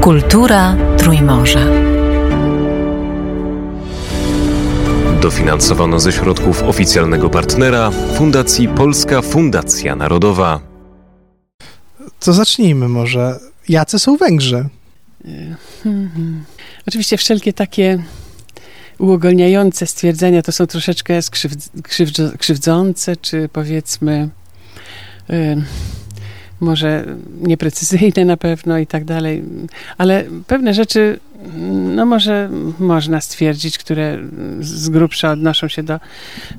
Kultura Trójmorza. Dofinansowano ze środków oficjalnego partnera Fundacji Polska Fundacja Narodowa. To zacznijmy może. Jacy są Węgrzy? Hmm. Oczywiście wszelkie takie uogólniające stwierdzenia to są troszeczkę krzywdzące, czy powiedzmy y, może nieprecyzyjne na pewno i tak dalej, ale pewne rzeczy, no może można stwierdzić, które z grubsza odnoszą się do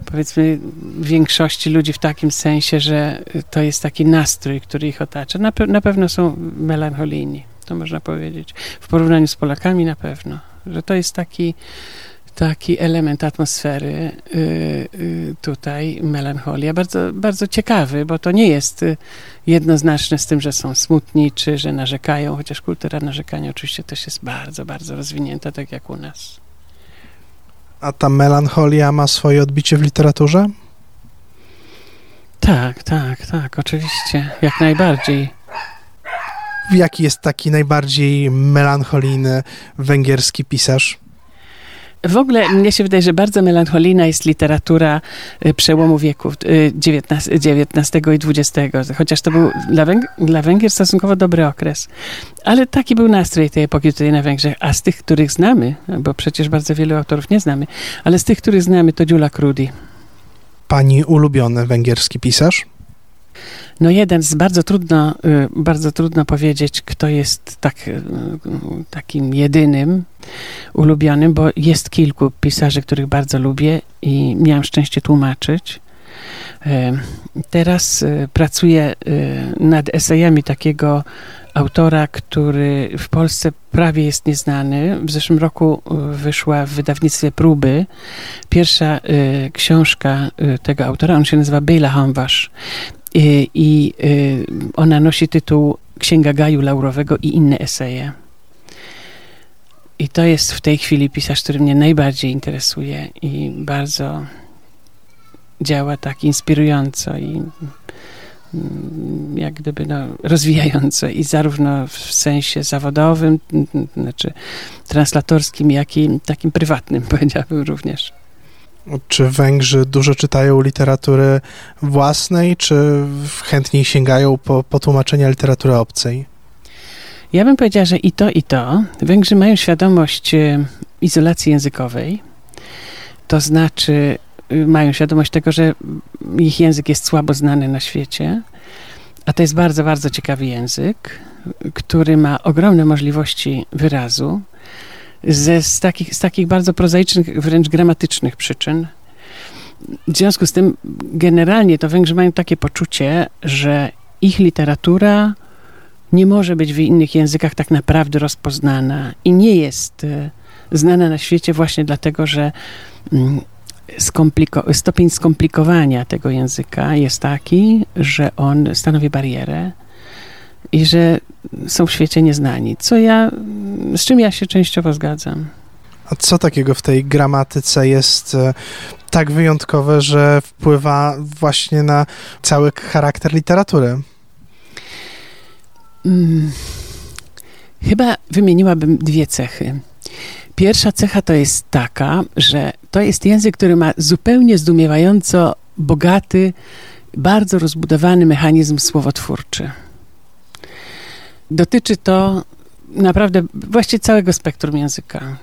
powiedzmy większości ludzi w takim sensie, że to jest taki nastrój, który ich otacza. Na, pe na pewno są melancholijni, to można powiedzieć. W porównaniu z Polakami na pewno, że to jest taki taki element atmosfery y, y, tutaj, melancholia, bardzo, bardzo ciekawy, bo to nie jest y, jednoznaczne z tym, że są smutni, czy że narzekają, chociaż kultura narzekania oczywiście też jest bardzo, bardzo rozwinięta, tak jak u nas. A ta melancholia ma swoje odbicie w literaturze? Tak, tak, tak, oczywiście, jak najbardziej. Jaki jest taki najbardziej melancholijny węgierski pisarz? W ogóle mnie się wydaje, że bardzo melancholijna jest literatura y, przełomu wieków XIX, XIX i XX, chociaż to był dla, Węg dla Węgier stosunkowo dobry okres. Ale taki był nastrój tej epoki tutaj na Węgrzech, a z tych, których znamy, bo przecież bardzo wielu autorów nie znamy, ale z tych, których znamy, to Dziula Krudi. Pani ulubiony węgierski pisarz? No jeden z bardzo trudno, y, bardzo trudno powiedzieć, kto jest tak, y, takim jedynym ulubionym, bo jest kilku pisarzy, których bardzo lubię i miałam szczęście tłumaczyć. Y, teraz pracuję nad esejami takiego autora, który w Polsce prawie jest nieznany. W zeszłym roku wyszła w wydawnictwie Próby pierwsza książka tego autora. On się nazywa Bela Hamwasz i, i y, ona nosi tytuł Księga Gaju Laurowego i inne eseje. I to jest w tej chwili pisarz, który mnie najbardziej interesuje i bardzo działa tak inspirująco i mm, jak gdyby no, rozwijająco i zarówno w sensie zawodowym, znaczy translatorskim, jak i takim prywatnym, powiedziałbym również. Czy Węgrzy dużo czytają literatury własnej, czy chętniej sięgają po, po tłumaczenia literatury obcej? Ja bym powiedziała, że i to, i to. Węgrzy mają świadomość e, izolacji językowej, to znaczy y, mają świadomość tego, że ich język jest słabo znany na świecie, a to jest bardzo, bardzo ciekawy język, który ma ogromne możliwości wyrazu ze, z, takich, z takich bardzo prozaicznych, wręcz gramatycznych przyczyn. W związku z tym, generalnie to Węgrzy mają takie poczucie, że ich literatura nie może być w innych językach tak naprawdę rozpoznana i nie jest e, znana na świecie właśnie dlatego, że mm, skompliko stopień skomplikowania tego języka jest taki, że on stanowi barierę i że są w świecie nieznani, co ja, z czym ja się częściowo zgadzam. A co takiego w tej gramatyce jest e, tak wyjątkowe, że wpływa właśnie na cały charakter literatury? Hmm. Chyba wymieniłabym dwie cechy. Pierwsza cecha to jest taka, że to jest język, który ma zupełnie zdumiewająco bogaty, bardzo rozbudowany mechanizm słowotwórczy. Dotyczy to naprawdę właściwie całego spektrum języka.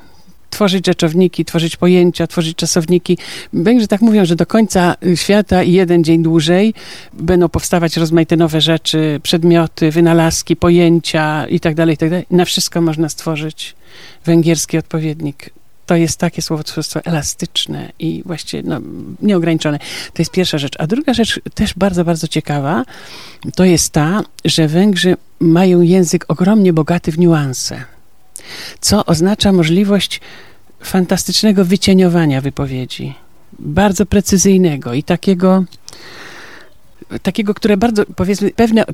Tworzyć rzeczowniki, tworzyć pojęcia, tworzyć czasowniki. Węgrzy tak mówią, że do końca świata i jeden dzień dłużej będą powstawać rozmaite nowe rzeczy, przedmioty, wynalazki, pojęcia itd., tak itd. Tak Na wszystko można stworzyć węgierski odpowiednik to jest takie słowotwórstwo elastyczne i właściwie no, nieograniczone. To jest pierwsza rzecz. A druga rzecz, też bardzo, bardzo ciekawa, to jest ta, że Węgrzy mają język ogromnie bogaty w niuanse, co oznacza możliwość fantastycznego wycieniowania wypowiedzi, bardzo precyzyjnego i takiego takiego, które bardzo, powiedzmy, pewne,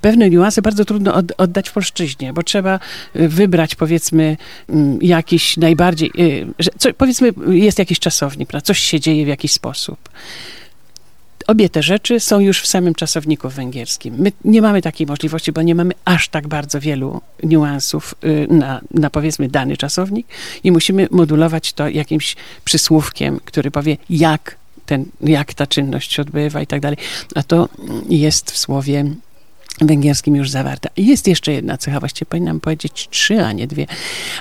pewne niuanse bardzo trudno od, oddać w polszczyźnie, bo trzeba y, wybrać, powiedzmy, mm, jakiś najbardziej, y, że, co, powiedzmy, jest jakiś czasownik, coś się dzieje w jakiś sposób obie te rzeczy są już w samym czasowniku węgierskim. My nie mamy takiej możliwości, bo nie mamy aż tak bardzo wielu niuansów y, na, na powiedzmy dany czasownik i musimy modulować to jakimś przysłówkiem, który powie jak ten, jak ta czynność się odbywa i tak dalej. A to jest w słowie węgierskim już zawarta. I jest jeszcze jedna cecha, właściwie powinnam powiedzieć trzy, a nie dwie,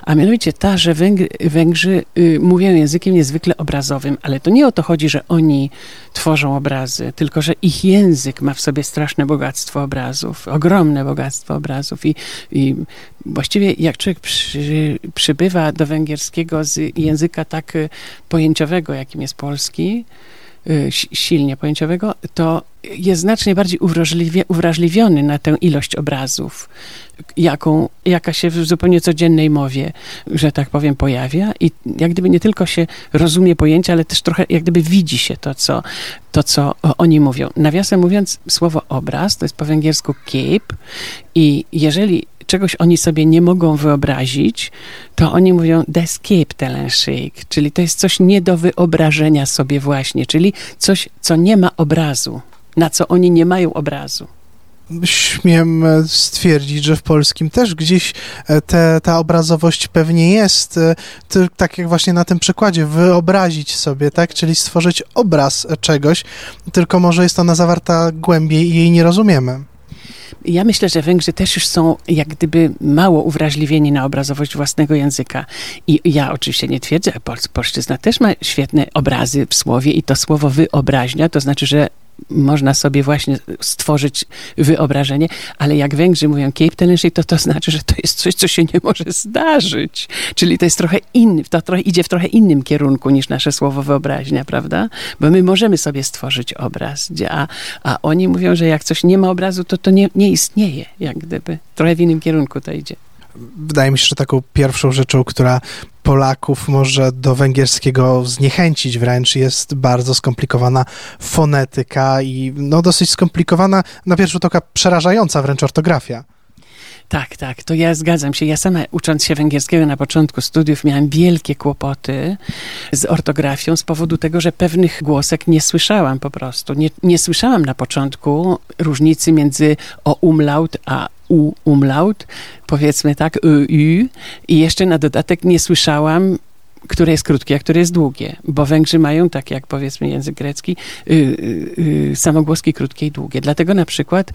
a mianowicie ta, że Węgry, Węgrzy y, mówią językiem niezwykle obrazowym, ale to nie o to chodzi, że oni tworzą obrazy, tylko że ich język ma w sobie straszne bogactwo obrazów, ogromne bogactwo obrazów i, i właściwie jak człowiek przy, przybywa do węgierskiego z języka tak y, pojęciowego, jakim jest polski, silnie pojęciowego, to jest znacznie bardziej uwrażliwiony na tę ilość obrazów, jaką, jaka się w zupełnie codziennej mowie, że tak powiem, pojawia i jak gdyby nie tylko się rozumie pojęcia, ale też trochę jak gdyby widzi się to, co, to, co oni mówią. Nawiasem mówiąc, słowo obraz to jest po węgiersku cape i jeżeli czegoś oni sobie nie mogą wyobrazić, to oni mówią Deskeptelenshake, czyli to jest coś nie do wyobrażenia sobie właśnie, czyli coś, co nie ma obrazu, na co oni nie mają obrazu śmiem stwierdzić, że w polskim też gdzieś e, te, ta obrazowość pewnie jest, e, tak jak właśnie na tym przykładzie, wyobrazić sobie, tak, czyli stworzyć obraz czegoś, tylko może jest ona zawarta głębiej i jej nie rozumiemy. Ja myślę, że Węgrzy też już są jak gdyby mało uwrażliwieni na obrazowość własnego języka. I ja oczywiście nie twierdzę, polszczyzna też ma świetne obrazy w słowie i to słowo wyobraźnia, to znaczy, że można sobie właśnie stworzyć wyobrażenie, ale jak Węgrzy mówią Cape Telenship, to to znaczy, że to jest coś, co się nie może zdarzyć. Czyli to jest trochę inny, to trochę, idzie w trochę innym kierunku niż nasze słowo wyobraźnia, prawda? Bo my możemy sobie stworzyć obraz, a, a oni mówią, że jak coś nie ma obrazu, to to nie, nie istnieje, jak gdyby. Trochę w innym kierunku to idzie wydaje mi się, że taką pierwszą rzeczą, która Polaków może do węgierskiego zniechęcić wręcz jest bardzo skomplikowana fonetyka i no dosyć skomplikowana, na pierwszy rzut oka przerażająca wręcz ortografia. Tak, tak, to ja zgadzam się. Ja sama ucząc się węgierskiego na początku studiów miałam wielkie kłopoty z ortografią z powodu tego, że pewnych głosek nie słyszałam po prostu. Nie, nie słyszałam na początku różnicy między o umlaut a u umlaut, powiedzmy tak, y, y, i jeszcze na dodatek nie słyszałam które jest krótkie, a które jest długie, bo Węgrzy mają, tak jak powiedzmy język grecki, y, y, y, samogłoski krótkie i długie. Dlatego na przykład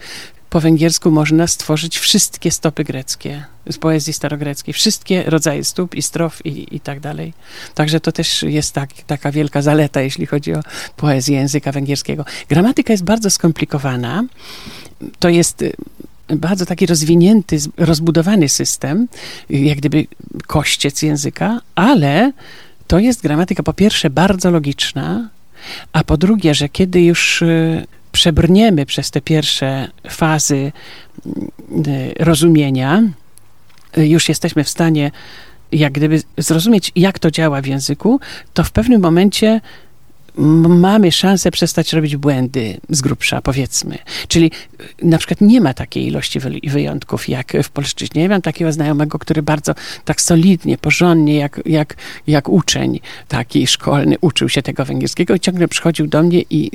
po węgiersku można stworzyć wszystkie stopy greckie z poezji starogreckiej, wszystkie rodzaje stóp i strof i, i tak dalej. Także to też jest tak, taka wielka zaleta, jeśli chodzi o poezję języka węgierskiego. Gramatyka jest bardzo skomplikowana. To jest bardzo taki rozwinięty, rozbudowany system, jak gdyby kościec języka, ale to jest gramatyka po pierwsze bardzo logiczna, a po drugie, że kiedy już y, przebrniemy przez te pierwsze fazy y, rozumienia, y, już jesteśmy w stanie jak gdyby zrozumieć, jak to działa w języku, to w pewnym momencie mamy szansę przestać robić błędy z grubsza, powiedzmy. Czyli y, na przykład nie ma takiej ilości wyjątków jak w polszczyźnie. Ja mam takiego znajomego, który bardzo tak solidnie, porządnie, jak, jak, jak uczeń taki szkolny, uczył się tego węgierskiego i ciągle przychodził do mnie i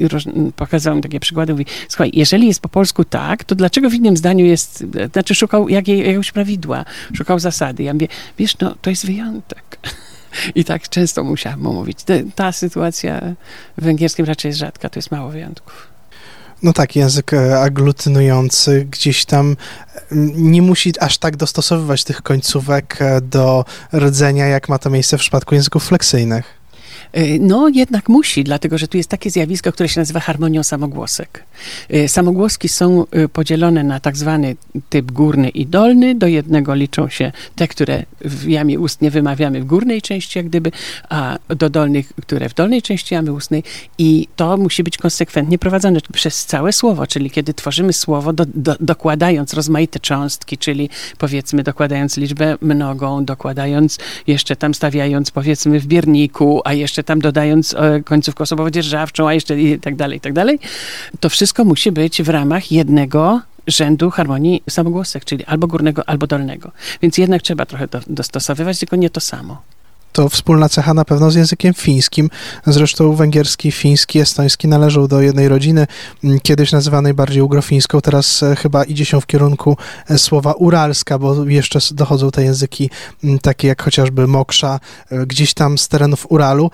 pokazał mi takie przykłady. Mówi, słuchaj, jeżeli jest po polsku tak, to dlaczego w innym zdaniu jest, znaczy szukał jakiej, jakiegoś prawidła, szukał zasady. Ja mówię, wiesz, no to jest wyjątek. I tak często musiałam mu mówić. Ta sytuacja w węgierskim raczej jest rzadka, to jest mało wyjątków. No tak, język e, aglutynujący gdzieś tam nie musi aż tak dostosowywać tych końcówek e, do rdzenia, jak ma to miejsce w przypadku języków fleksyjnych. Y, no jednak musi, dlatego że tu jest takie zjawisko, które się nazywa harmonią samogłosek. Y, samogłoski są y, podzielone na tak zwany typ górny i dolny. Do jednego liczą się te, które w jamie ustnie wymawiamy w górnej części, jak gdyby, a do dolnych, które w dolnej części jamy ustnej. I to musi być konsekwentnie prowadzone przez całe słowo, czyli kiedy tworzymy słowo, do, do, dokładając rozmaite cząstki, czyli powiedzmy dokładając liczbę mnogą, dokładając jeszcze tam stawiając powiedzmy w bierniku, a jeszcze jeszcze tam dodając e, końcówkę osobowo-dzierżawczą, a jeszcze i tak dalej, i tak dalej. To wszystko musi być w ramach jednego rzędu harmonii samogłosek, czyli albo górnego, albo dolnego. Więc jednak trzeba trochę do, dostosowywać, tylko nie to samo. To wspólna cecha na pewno z językiem fińskim. Zresztą węgierski, fiński, estoński należą do jednej rodziny, kiedyś nazywanej bardziej ugrofińską, teraz e, chyba idzie się w kierunku e, słowa uralska, bo jeszcze dochodzą te języki takie jak chociażby moksza, e, gdzieś tam z terenów Uralu.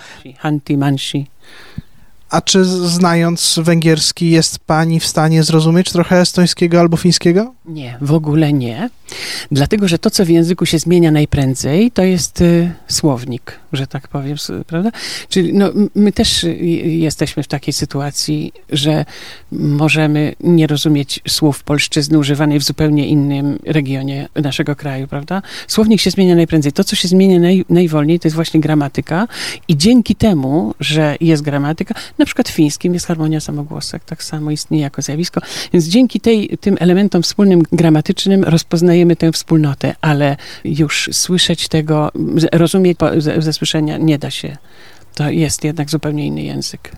Mansi. A czy znając węgierski jest pani w stanie zrozumieć trochę estońskiego albo fińskiego? Nie, w ogóle nie. Dlatego, że to, co w języku się zmienia najprędzej, to jest y, słownik, że tak powiem, prawda? Czyli no, my też y, jesteśmy w takiej sytuacji, że możemy nie rozumieć słów polszczyzny używanej w zupełnie innym regionie naszego kraju, prawda? Słownik się zmienia najprędzej. To, co się zmienia naj, najwolniej, to jest właśnie gramatyka i dzięki temu, że jest gramatyka, na przykład w fińskim jest harmonia samogłosek, tak samo istnieje jako zjawisko, więc dzięki tej, tym elementom wspólnym gramatycznym rozpoznajemy tę wspólnotę, ale już słyszeć tego, rozumieć ze słyszenia nie da się. To jest jednak zupełnie inny język.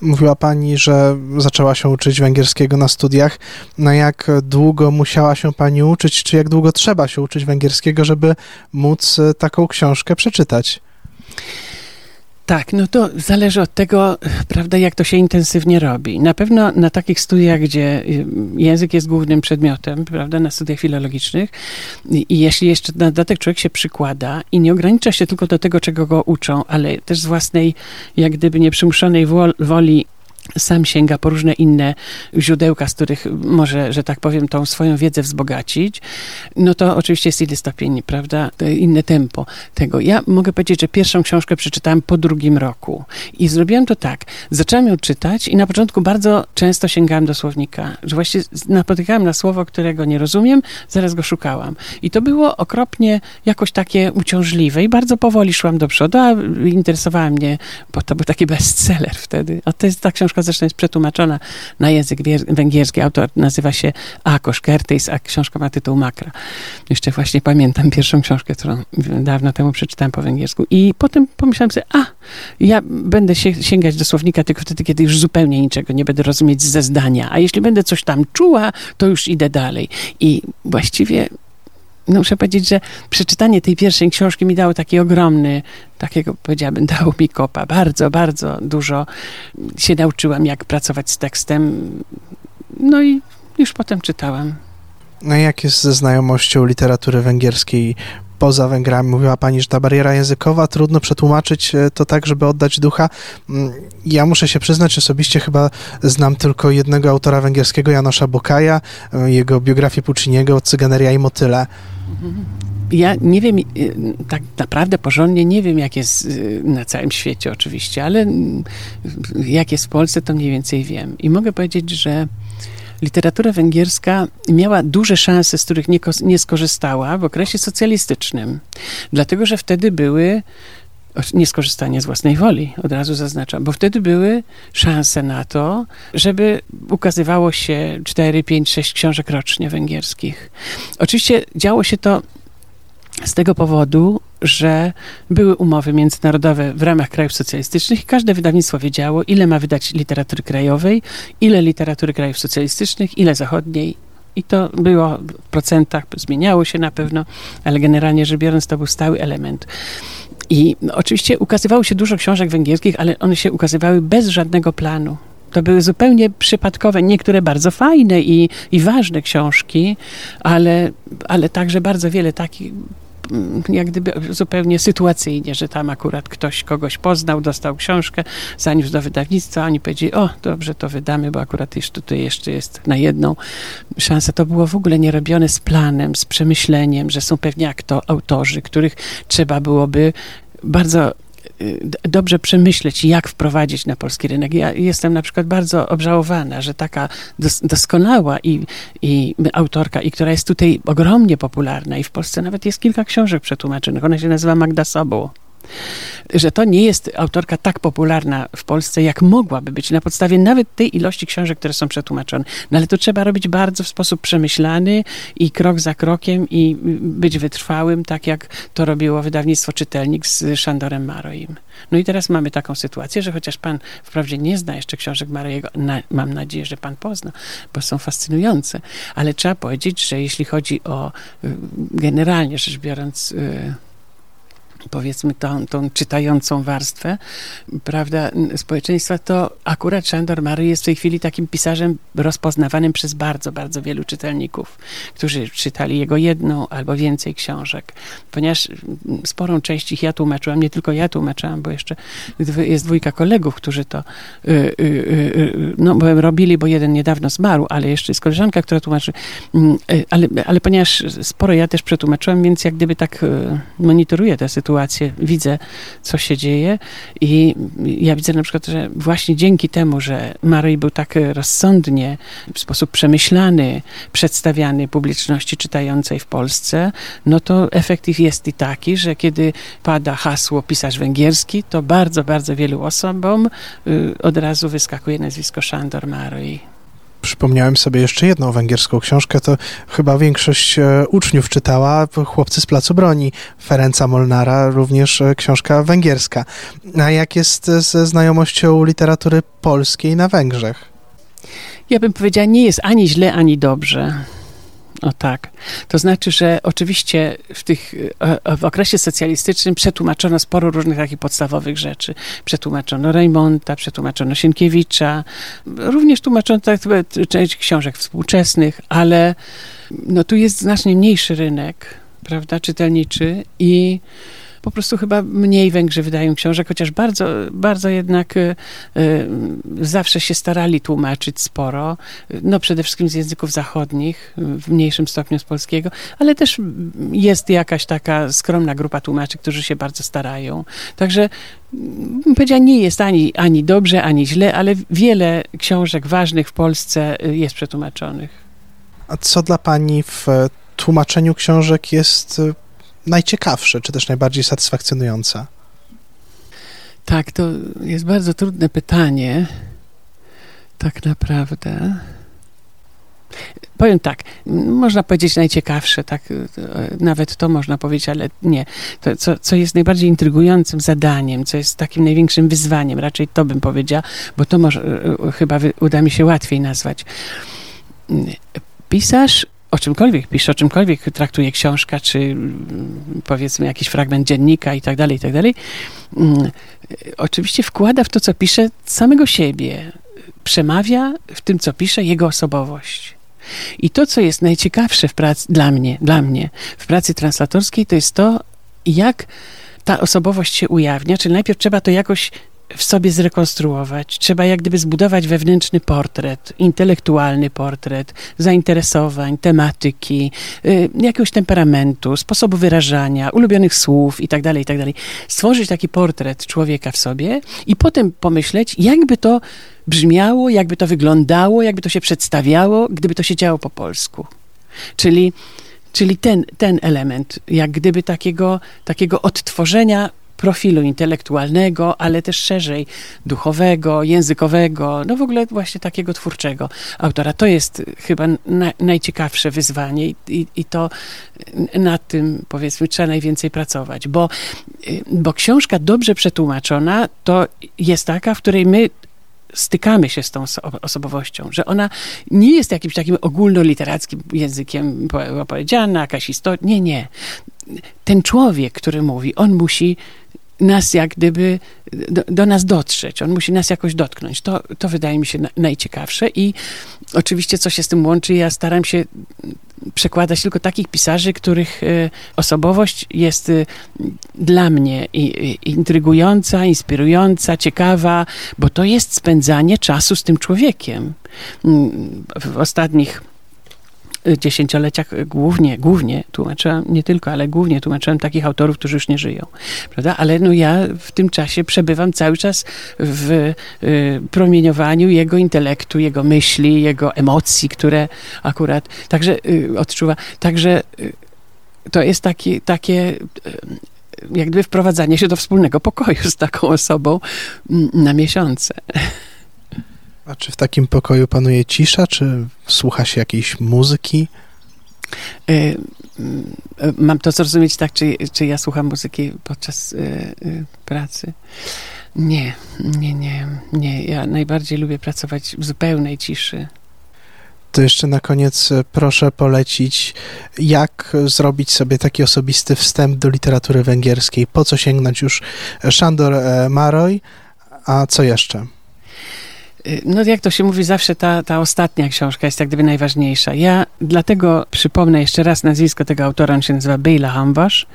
Mówiła Pani, że zaczęła się uczyć węgierskiego na studiach. Na jak długo musiała się Pani uczyć, czy jak długo trzeba się uczyć węgierskiego, żeby móc taką książkę przeczytać? Tak, no to zależy od tego, prawda, jak to się intensywnie robi. Na pewno na takich studiach, gdzie y, język jest głównym przedmiotem, prawda, na studiach filologicznych i jeśli jeszcze na dodatek człowiek się przykłada i nie ogranicza się tylko do tego, czego go uczą, ale też z własnej, jak gdyby nieprzymuszonej woli sam sięga po różne inne źródełka, z których może, że tak powiem, tą swoją wiedzę wzbogacić, no to oczywiście jest inny stopień, prawda, inne tempo tego. Ja mogę powiedzieć, że pierwszą książkę przeczytałem po drugim roku i zrobiłem to tak. Zaczęłam ją czytać i na początku bardzo często sięgałam do słownika, że właśnie napotykałam na słowo, którego nie rozumiem, zaraz go szukałam. I to było okropnie jakoś takie uciążliwe i bardzo powoli szłam do przodu, a interesowała mnie, bo to był taki bestseller wtedy. A to jest ta książka książka zresztą jest przetłumaczona na język węgierski. Autor nazywa się Akos Kertys, a książka ma tytuł Makra. Jeszcze właśnie pamiętam pierwszą książkę, którą dawno temu przeczytałem po węgiersku. I potem pomyślałem sobie, a, ja będę się, sięgać do słownika tylko wtedy, kiedy już zupełnie niczego nie będę rozumieć ze zdania. A jeśli będę coś tam czuła, to już idę dalej. I właściwie no muszę powiedzieć, że przeczytanie tej pierwszej książki mi dało taki ogromny, takiego powiedziałabym, dało mi kopa. Bardzo, bardzo dużo się nauczyłam, jak pracować z tekstem. No i już potem czytałam. No jak jest ze znajomością literatury węgierskiej poza Węgrami. Mówiła Pani, że ta bariera językowa, trudno przetłumaczyć e, to tak, żeby oddać ducha. Mm, ja muszę się przyznać, osobiście chyba znam tylko jednego autora węgierskiego, Janosza Bokaja, e, jego biografię Pucciniego, Cyganeria i Motyle. Ja nie wiem, y, tak naprawdę porządnie nie wiem, jak jest na całym świecie oczywiście, ale mm, jak jest w Polsce, to mniej więcej wiem. I mogę powiedzieć, że literatura węgierska miała duże szanse, z których nie, nie skorzystała w okresie socjalistycznym. Dlatego, że wtedy były nieskorzystanie z własnej woli, od razu zaznaczam, bo wtedy były szanse na to, żeby ukazywało się 4, 5, 6 książek rocznie węgierskich. Oczywiście działo się to z tego powodu, że były umowy międzynarodowe w ramach krajów socjalistycznych i każde wydawnictwo wiedziało, ile ma wydać literatury krajowej, ile literatury krajów socjalistycznych, ile zachodniej. I to było w procentach, zmieniało się na pewno, ale generalnie rzecz biorąc, to był stały element. I oczywiście ukazywało się dużo książek węgierskich, ale one się ukazywały bez żadnego planu. To były zupełnie przypadkowe, niektóre bardzo fajne i, i ważne książki, ale, ale także bardzo wiele takich jak gdyby zupełnie sytuacyjnie, że tam akurat ktoś kogoś poznał, dostał książkę, zaniósł do wydawnictwa, oni powiedzieli, o, dobrze, to wydamy, bo akurat jeszcze tutaj jeszcze jest na jedną szansę. To było w ogóle nie robione z planem, z przemyśleniem, że są pewnie akto, autorzy, których trzeba byłoby bardzo dobrze przemyśleć, jak wprowadzić na polski rynek. Ja jestem na przykład bardzo obżałowana, że taka dos doskonała i, i autorka, i która jest tutaj ogromnie popularna i w Polsce nawet jest kilka książek przetłumaczonych. Ona się nazywa Magda Sobół że to nie jest autorka tak popularna w Polsce, jak mogłaby być, na podstawie nawet tej ilości książek, które są przetłumaczone. No ale to trzeba robić bardzo w sposób przemyślany i krok za krokiem i być wytrwałym, tak jak to robiło wydawnictwo Czytelnik z Szandorem Maroim. No i teraz mamy taką sytuację, że chociaż pan wprawdzie nie zna jeszcze książek Marojego, na, mam nadzieję, że pan pozna, bo są fascynujące, ale trzeba powiedzieć, że jeśli chodzi o y, generalnie rzecz biorąc y, powiedzmy tą, tą czytającą warstwę, prawda, społeczeństwa, to akurat Szandor Mary jest w tej chwili takim pisarzem rozpoznawanym przez bardzo, bardzo wielu czytelników, którzy czytali jego jedną albo więcej książek, ponieważ sporą część ich ja tłumaczyłam, nie tylko ja tłumaczyłam, bo jeszcze jest dwójka kolegów, którzy to y, y, y, no, robili, bo jeden niedawno zmarł, ale jeszcze jest koleżanka, która tłumaczy, mm, ale, ale ponieważ sporo ja też przetłumaczyłam, więc jak gdyby tak monitoruję tę sytuację, sytuację, widzę, co się dzieje. I ja widzę na przykład, że właśnie dzięki temu, że Maryj był tak rozsądnie, w sposób przemyślany, przedstawiany publiczności czytającej w Polsce, no to efekt jest i taki, że kiedy pada hasło pisarz węgierski, to bardzo, bardzo wielu osobom y, od razu wyskakuje nazwisko Szandor Maryj przypomniałem sobie jeszcze jedną węgierską książkę, to chyba większość e, uczniów czytała Chłopcy z Placu Broni Ferenca Molnara, również e, książka węgierska. A jak jest ze znajomością literatury polskiej na Węgrzech? Ja bym powiedziała, nie jest ani źle, ani dobrze. O tak. To znaczy, że oczywiście w, tych, e, w okresie socjalistycznym przetłumaczono sporo różnych takich podstawowych rzeczy. Przetłumaczono Reymonta, przetłumaczono Sienkiewicza, również tłumaczono tak, część książek współczesnych, ale no, tu jest znacznie mniejszy rynek, prawda, czytelniczy i po prostu chyba mniej Węgrzy wydają książek, chociaż bardzo, bardzo jednak y, y, zawsze się starali tłumaczyć sporo. No przede wszystkim z języków zachodnich, w mniejszym stopniu z polskiego, ale też jest jakaś taka skromna grupa tłumaczy, którzy się bardzo starają. Także bym powiedziała, nie jest ani, ani dobrze, ani źle, ale wiele książek ważnych w Polsce y, jest przetłumaczonych. A co dla pani w tłumaczeniu książek jest najciekawsze, czy też najbardziej satysfakcjonujące? Tak, to jest bardzo trudne pytanie. Tak naprawdę. Powiem tak, można powiedzieć najciekawsze, tak, nawet to można powiedzieć, ale nie. To, co, co jest najbardziej intrygującym zadaniem, co jest takim największym wyzwaniem, raczej to bym powiedziała, bo to może, chyba uda mi się łatwiej nazwać. Pisarz o czymkolwiek pisze, o czymkolwiek traktuje książka, czy mm, powiedzmy jakiś fragment dziennika i tak dalej, i tak dalej, mm, oczywiście wkłada w to, co pisze, samego siebie. Przemawia w tym, co pisze, jego osobowość. I to, co jest najciekawsze w pracy, dla mnie, dla mnie, w pracy translatorskiej, to jest to, jak ta osobowość się ujawnia, czyli najpierw trzeba to jakoś w sobie zrekonstruować. Trzeba jak gdyby zbudować wewnętrzny portret, intelektualny portret, zainteresowań, tematyki, y, jakiegoś temperamentu, sposobu wyrażania, ulubionych słów itd., tak itd. Tak Stworzyć taki portret człowieka w sobie i potem pomyśleć, jakby to brzmiało, jakby to wyglądało, jakby to się przedstawiało, gdyby to się działo po polsku. Czyli Czyli ten, ten element, jak gdyby takiego, takiego odtworzenia profilu intelektualnego, ale też szerzej duchowego, językowego, no w ogóle właśnie takiego twórczego autora. To jest chyba na, najciekawsze wyzwanie i, i, i, to nad tym powiedzmy trzeba najwięcej pracować, bo, bo książka dobrze przetłumaczona to jest taka, w której my stykamy się z tą osobowością, że ona nie jest jakimś takim ogólnoliterackim językiem opowiedziana, jakaś. Nie, nie. Ten człowiek, który mówi, on musi nas jak gdyby do, do, nas dotrzeć, on musi nas jakoś dotknąć. To, to wydaje mi się na, najciekawsze i oczywiście co się z tym łączy, ja staram się przekładać tylko takich pisarzy, których e, osobowość jest e, dla mnie intrygująca, inspirująca, ciekawa, bo to jest spędzanie czasu z tym człowiekiem. Mm, w ostatnich dziesięcioleciach głównie, głównie tłumaczyłam, nie tylko, ale głównie tłumaczyłam takich autorów, którzy już nie żyją, prawda? Ale no ja w tym czasie przebywam cały czas w y, promieniowaniu jego intelektu, jego myśli, jego emocji, które akurat także y, odczuwa. Także y, to jest taki, takie y, jak gdyby wprowadzanie się do wspólnego pokoju z taką osobą mm, na miesiące. A czy w takim pokoju panuje cisza, czy słucha się jakiejś muzyki? Y, y, mam to zrozumieć tak, czy, czy ja słucham muzyki podczas y, pracy? Nie, nie, nie, nie. Ja najbardziej lubię pracować w zupełnej ciszy To jeszcze na koniec e, proszę polecić, jak zrobić sobie taki osobisty wstęp do literatury węgierskiej. Po co sięgnąć już Szandor e, Maroj, a co jeszcze? No jak to się mówi, zawsze ta, ta ostatnia książka jest jak gdyby najważniejsza. Ja dlatego przypomnę jeszcze raz nazwisko tego autora, on się nazywa Bejla Hamwasz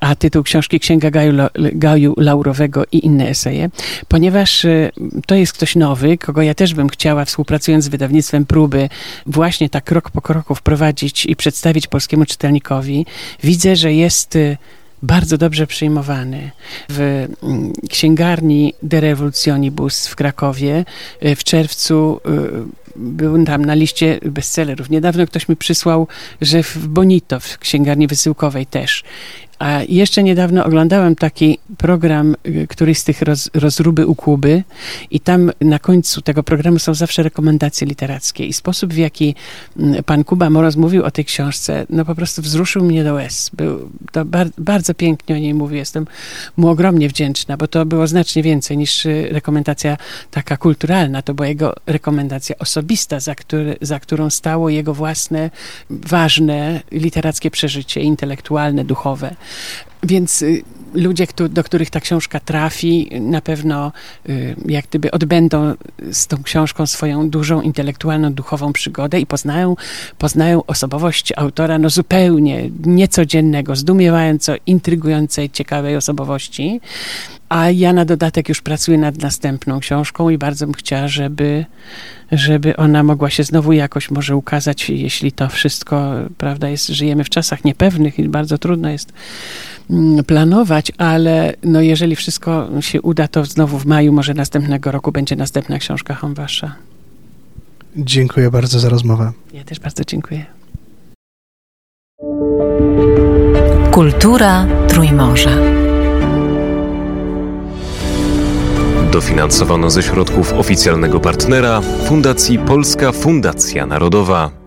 a tytuł książki Księga Gaju, Gaju Laurowego i inne eseje, ponieważ y, to jest ktoś nowy, kogo ja też bym chciała, współpracując z wydawnictwem Próby, właśnie tak krok po kroku wprowadzić i przedstawić polskiemu czytelnikowi. Widzę, że jest y, bardzo dobrze przyjmowany. W mm, księgarni De Revolutionibus w Krakowie y, w czerwcu był tam na liście bestsellerów. Niedawno ktoś mi przysłał, że w Bonito, w księgarni wysyłkowej też. A jeszcze niedawno oglądałem taki program, y, któryś z tych roz, rozruby u Kuby i tam na końcu tego programu są zawsze rekomendacje literackie i sposób, w jaki mm, pan Kuba Moroz mówił o tej książce, no po prostu wzruszył mnie do łez. Był, to bar, bardzo pięknie o niej mówił. Jestem mu ogromnie wdzięczna, bo to było znacznie więcej niż y, rekomendacja taka kulturalna. To była jego rekomendacja osobista, za, który, za którą stało jego własne, ważne literackie przeżycie, intelektualne, duchowe. Więc y, ludzie, do których ta książka trafi, na pewno y, jak gdyby odbędą z tą książką swoją dużą intelektualną, duchową przygodę i poznają, poznają osobowość autora no zupełnie niecodziennego, zdumiewająco intrygującej, ciekawej osobowości. A ja na dodatek już pracuję nad następną książką i bardzo bym chciała, żeby, żeby ona mogła się znowu jakoś może ukazać, jeśli to wszystko, prawda, jest, żyjemy w czasach niepewnych i bardzo trudno jest mm, planować, ale no jeżeli wszystko się uda, to znowu w maju, może następnego roku będzie następna książka Homwasza. Dziękuję bardzo za rozmowę. Ja też bardzo dziękuję. Kultura Trójmorza. Dofinansowano ze środków oficjalnego partnera Fundacji Polska Fundacja Narodowa.